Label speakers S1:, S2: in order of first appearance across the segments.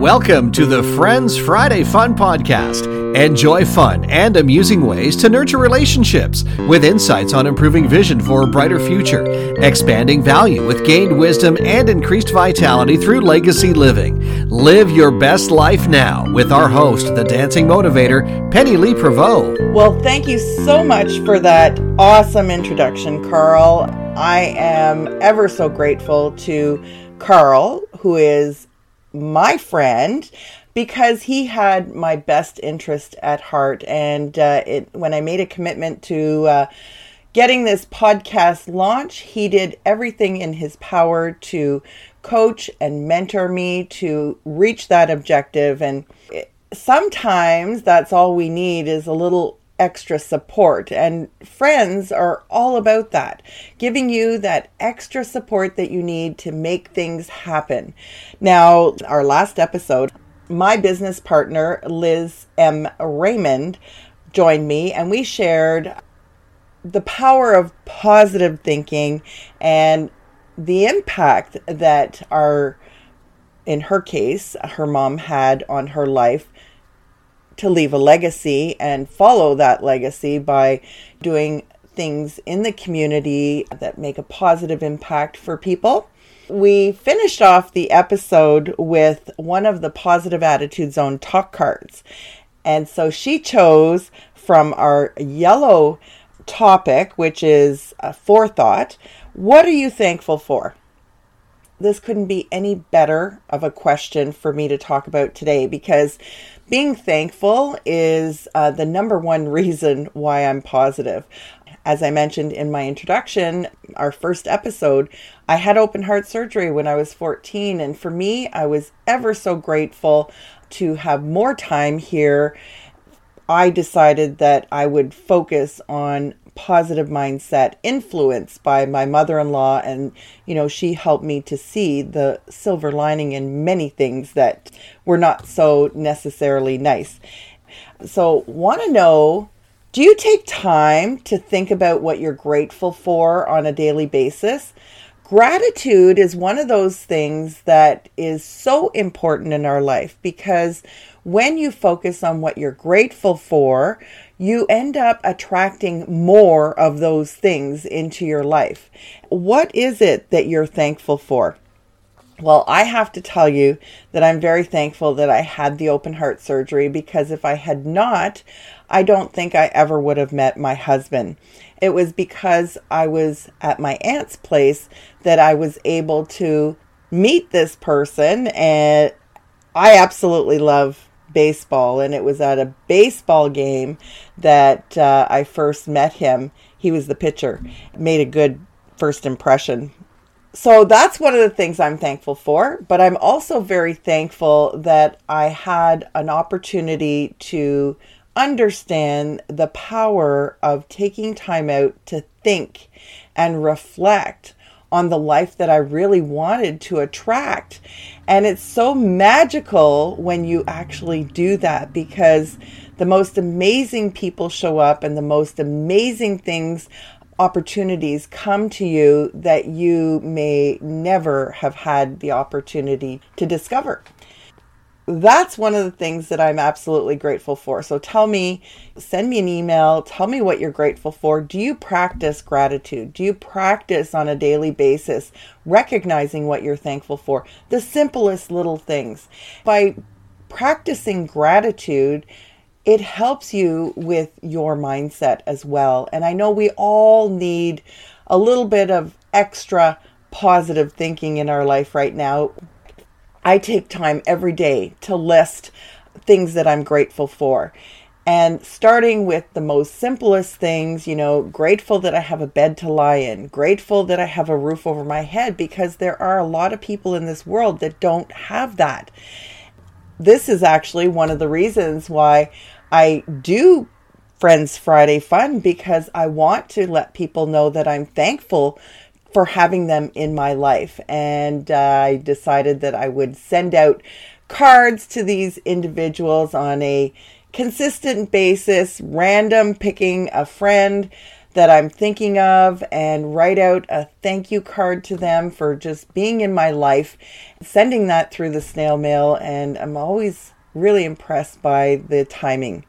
S1: Welcome to the Friends Friday Fun Podcast. Enjoy fun and amusing ways to nurture relationships with insights on improving vision for a brighter future, expanding value with gained wisdom and increased vitality through legacy living. Live your best life now with our host, the dancing motivator, Penny Lee Prevost.
S2: Well, thank you so much for that awesome introduction, Carl. I am ever so grateful to Carl, who is my friend because he had my best interest at heart. And uh, it, when I made a commitment to uh, getting this podcast launch, he did everything in his power to coach and mentor me to reach that objective. And sometimes that's all we need is a little extra support. And friends are all about that, giving you that extra support that you need to make things happen. Now, our last episode, my business partner, Liz M. Raymond, joined me and we shared the power of positive thinking and the impact that our in her case her mom had on her life to leave a legacy and follow that legacy by doing things in the community that make a positive impact for people. We finished off the episode with one of the Positive Attitude Zone talk cards. And so she chose from our yellow topic, which is uh, forethought. What are you thankful for? this couldn't be any better of a question for me to talk about today because being thankful is uh, the number one reason why I'm positive. As I mentioned in my introduction, our first episode, I had open heart surgery when I was 14. And for me, I was ever so grateful to have more time here. I decided that I would focus on positive mindset influenced by my mother-in-law. And you know she helped me to see the silver lining in many things that were not so necessarily nice. So want to know do you take time to think about what you're grateful for on a daily basis gratitude is one of those things that is so important in our life because when you focus on what you're grateful for, you end up attracting more of those things into your life. What is it that you're thankful for? Well, I have to tell you that I'm very thankful that I had the open heart surgery because if I had not, I don't think I ever would have met my husband. It was because I was at my aunt's place that I was able to meet this person and I absolutely love baseball, and it was at a baseball game that uh, I first met him. He was the pitcher, made a good first impression. So that's one of the things I'm thankful for, but I'm also very thankful that I had an opportunity to understand the power of taking time out to think and reflect on the life that I really wanted to attract. And it's so magical when you actually do that because the most amazing people show up and the most amazing things, opportunities come to you that you may never have had the opportunity to discover that's one of the things that I'm absolutely grateful for. So tell me, send me an email, tell me what you're grateful for. Do you practice gratitude? Do you practice on a daily basis recognizing what you're thankful for? The simplest little things. By practicing gratitude, it helps you with your mindset as well. And I know we all need a little bit of extra positive thinking in our life right now. I take time every day to list things that I'm grateful for. And starting with the most simplest things, you know, grateful that I have a bed to lie in, grateful that I have a roof over my head, because there are a lot of people in this world that don't have that. This is actually one of the reasons why I do Friends Friday Fun, because I want to let people know that I'm thankful for having them in my life. And uh, I decided that I would send out cards to these individuals on a consistent basis, random picking a friend that I'm thinking of and write out a thank you card to them for just being in my life, sending that through the snail mail, and I'm always really impressed by the timing.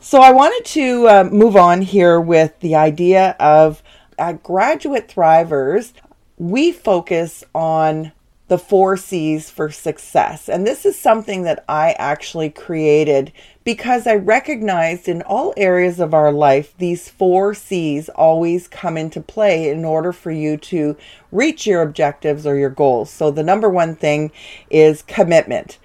S2: So I wanted to uh, move on here with the idea of at Graduate Thrivers, we focus on the four C's for success. And this is something that I actually created because I recognized in all areas of our life, these four C's always come into play in order for you to reach your objectives or your goals. So the number one thing is commitment.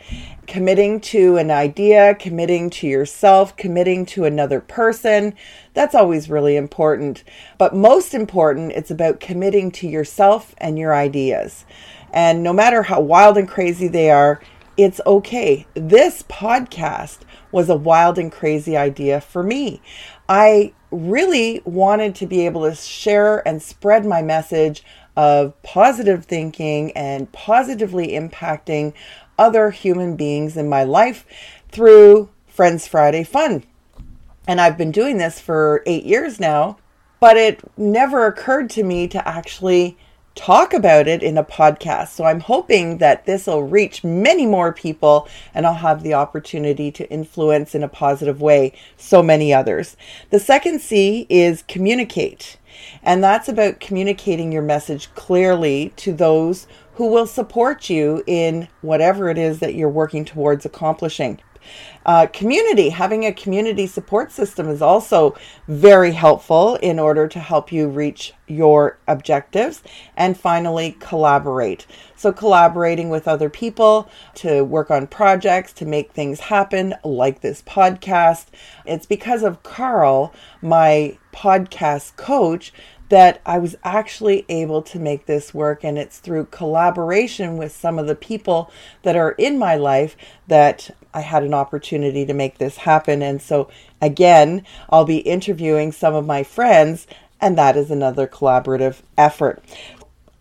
S2: Committing to an idea, committing to yourself, committing to another person. That's always really important. But most important, it's about committing to yourself and your ideas. And no matter how wild and crazy they are, it's okay. This podcast was a wild and crazy idea for me. I really wanted to be able to share and spread my message of positive thinking and positively impacting other human beings in my life through Friends Friday Fun. And I've been doing this for eight years now, but it never occurred to me to actually talk about it in a podcast. So I'm hoping that this will reach many more people and I'll have the opportunity to influence in a positive way so many others. The second C is communicate. And that's about communicating your message clearly to those who will support you in whatever it is that you're working towards accomplishing. Uh, community, having a community support system is also very helpful in order to help you reach your objectives. And finally, collaborate. So, collaborating with other people to work on projects, to make things happen, like this podcast. It's because of Carl, my podcast coach, that I was actually able to make this work. And it's through collaboration with some of the people that are in my life that I had an opportunity to make this happen. And so, again, I'll be interviewing some of my friends, and that is another collaborative effort.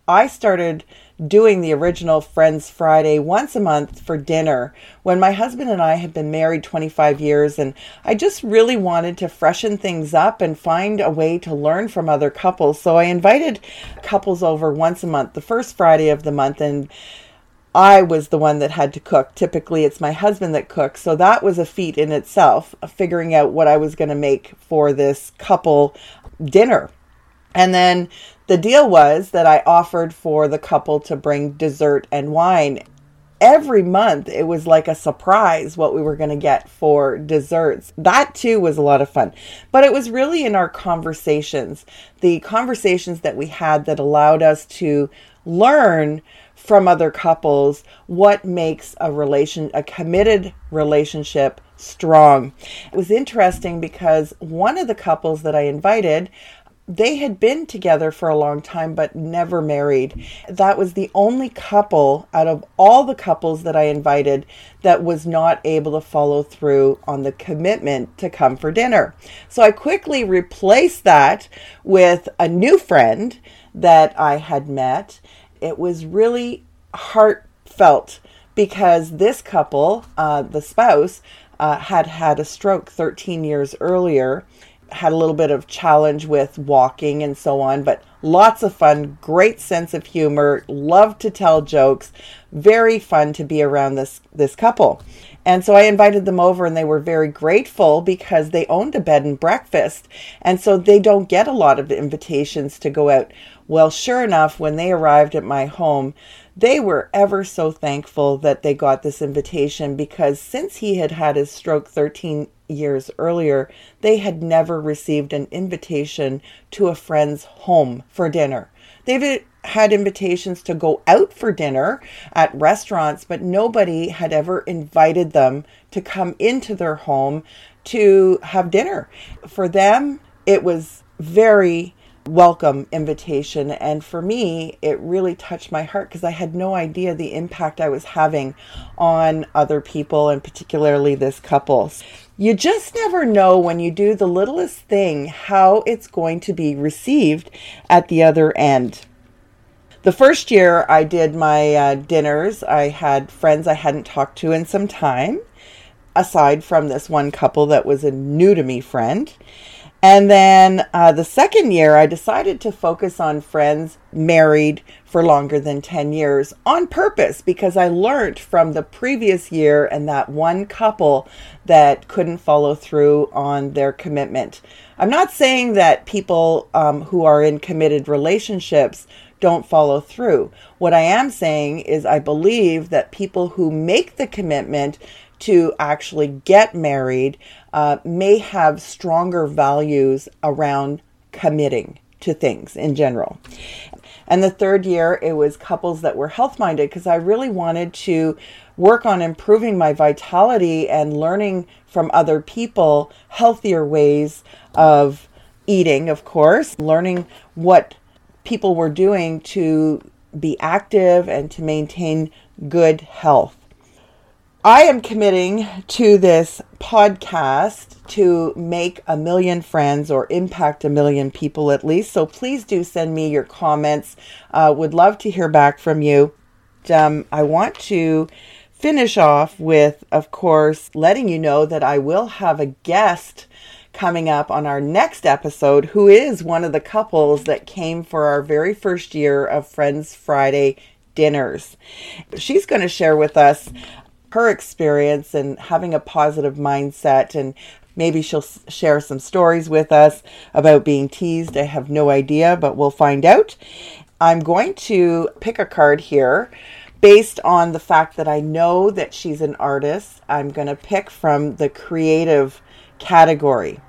S2: I started doing the original Friends Friday once a month for dinner when my husband and I had been married 25 years. And I just really wanted to freshen things up and find a way to learn from other couples. So I invited couples over once a month, the first Friday of the month. And I was the one that had to cook. Typically, it's my husband that cooks. So that was a feat in itself, figuring out what I was going to make for this couple dinner. And then the deal was that I offered for the couple to bring dessert and wine. Every month, it was like a surprise what we were going to get for desserts. That too was a lot of fun. But it was really in our conversations, the conversations that we had that allowed us to learn from other couples what makes a relation a committed relationship strong. It was interesting because one of the couples that I invited they had been together for a long time but never married. That was the only couple out of all the couples that I invited that was not able to follow through on the commitment to come for dinner. So I quickly replaced that with a new friend that I had met. It was really heartfelt because this couple, uh, the spouse, uh, had had a stroke 13 years earlier had a little bit of challenge with walking and so on, but lots of fun, great sense of humor, love to tell jokes, very fun to be around this this couple. And so I invited them over and they were very grateful because they owned a bed and breakfast. And so they don't get a lot of invitations to go out. Well, sure enough, when they arrived at my home, they were ever so thankful that they got this invitation because since he had had his stroke 13 years earlier, they had never received an invitation to a friend's home for dinner. They've had invitations to go out for dinner at restaurants, but nobody had ever invited them to come into their home to have dinner. For them, it was very welcome invitation. And for me, it really touched my heart because I had no idea the impact I was having on other people and particularly this couple. You just never know when you do the littlest thing how it's going to be received at the other end. The first year I did my uh, dinners, I had friends I hadn't talked to in some time, aside from this one couple that was a new to me friend. And then uh, the second year, I decided to focus on friends married for longer than 10 years on purpose because I learned from the previous year and that one couple that couldn't follow through on their commitment. I'm not saying that people um, who are in committed relationships don't follow through. What I am saying is, I believe that people who make the commitment to actually get married uh, may have stronger values around committing to things in general. And the third year, it was couples that were health minded because I really wanted to work on improving my vitality and learning from other people healthier ways of eating, of course, learning what people were doing to be active and to maintain good health. I am committing to this podcast to make a million friends or impact a million people at least. So please do send me your comments. Uh, would love to hear back from you. Um, I want to finish off with, of course, letting you know that I will have a guest coming up on our next episode who is one of the couples that came for our very first year of Friends Friday dinners. She's going to share with us her experience and having a positive mindset and maybe she'll share some stories with us about being teased. I have no idea, but we'll find out. I'm going to pick a card here based on the fact that I know that she's an artist. I'm going to pick from the creative category.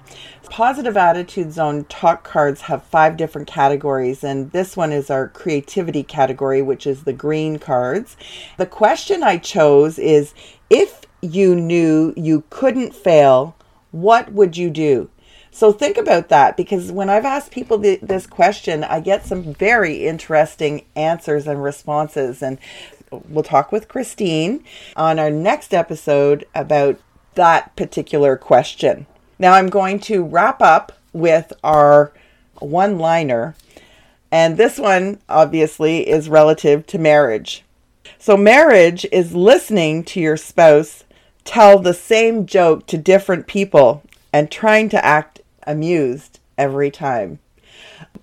S2: Positive Attitude Zone talk cards have five different categories, and this one is our creativity category, which is the green cards. The question I chose is if you knew you couldn't fail, what would you do? So think about that because when I've asked people th- this question, I get some very interesting answers and responses. And we'll talk with Christine on our next episode about that particular question. Now I'm going to wrap up with our one liner. And this one, obviously, is relative to marriage. So, marriage is listening to your spouse tell the same joke to different people and trying to act amused every time.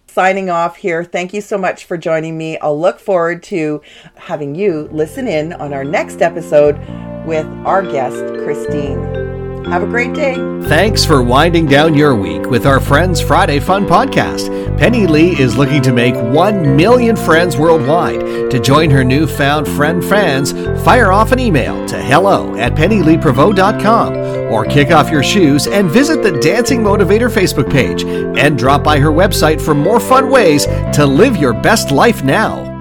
S2: Signing off here. Thank you so much for joining me. I'll look forward to having you listen in on our next episode with our guest, Christine. Have a great day.
S1: Thanks for winding down your week with our Friends Friday Fun podcast. Penny Lee is looking to make 1 million friends worldwide. To join her newfound friend fans, fire off an email to hello at pennyleeprevost.com or kick off your shoes and visit the Dancing Motivator Facebook page and drop by her website for more fun ways to live your best life now.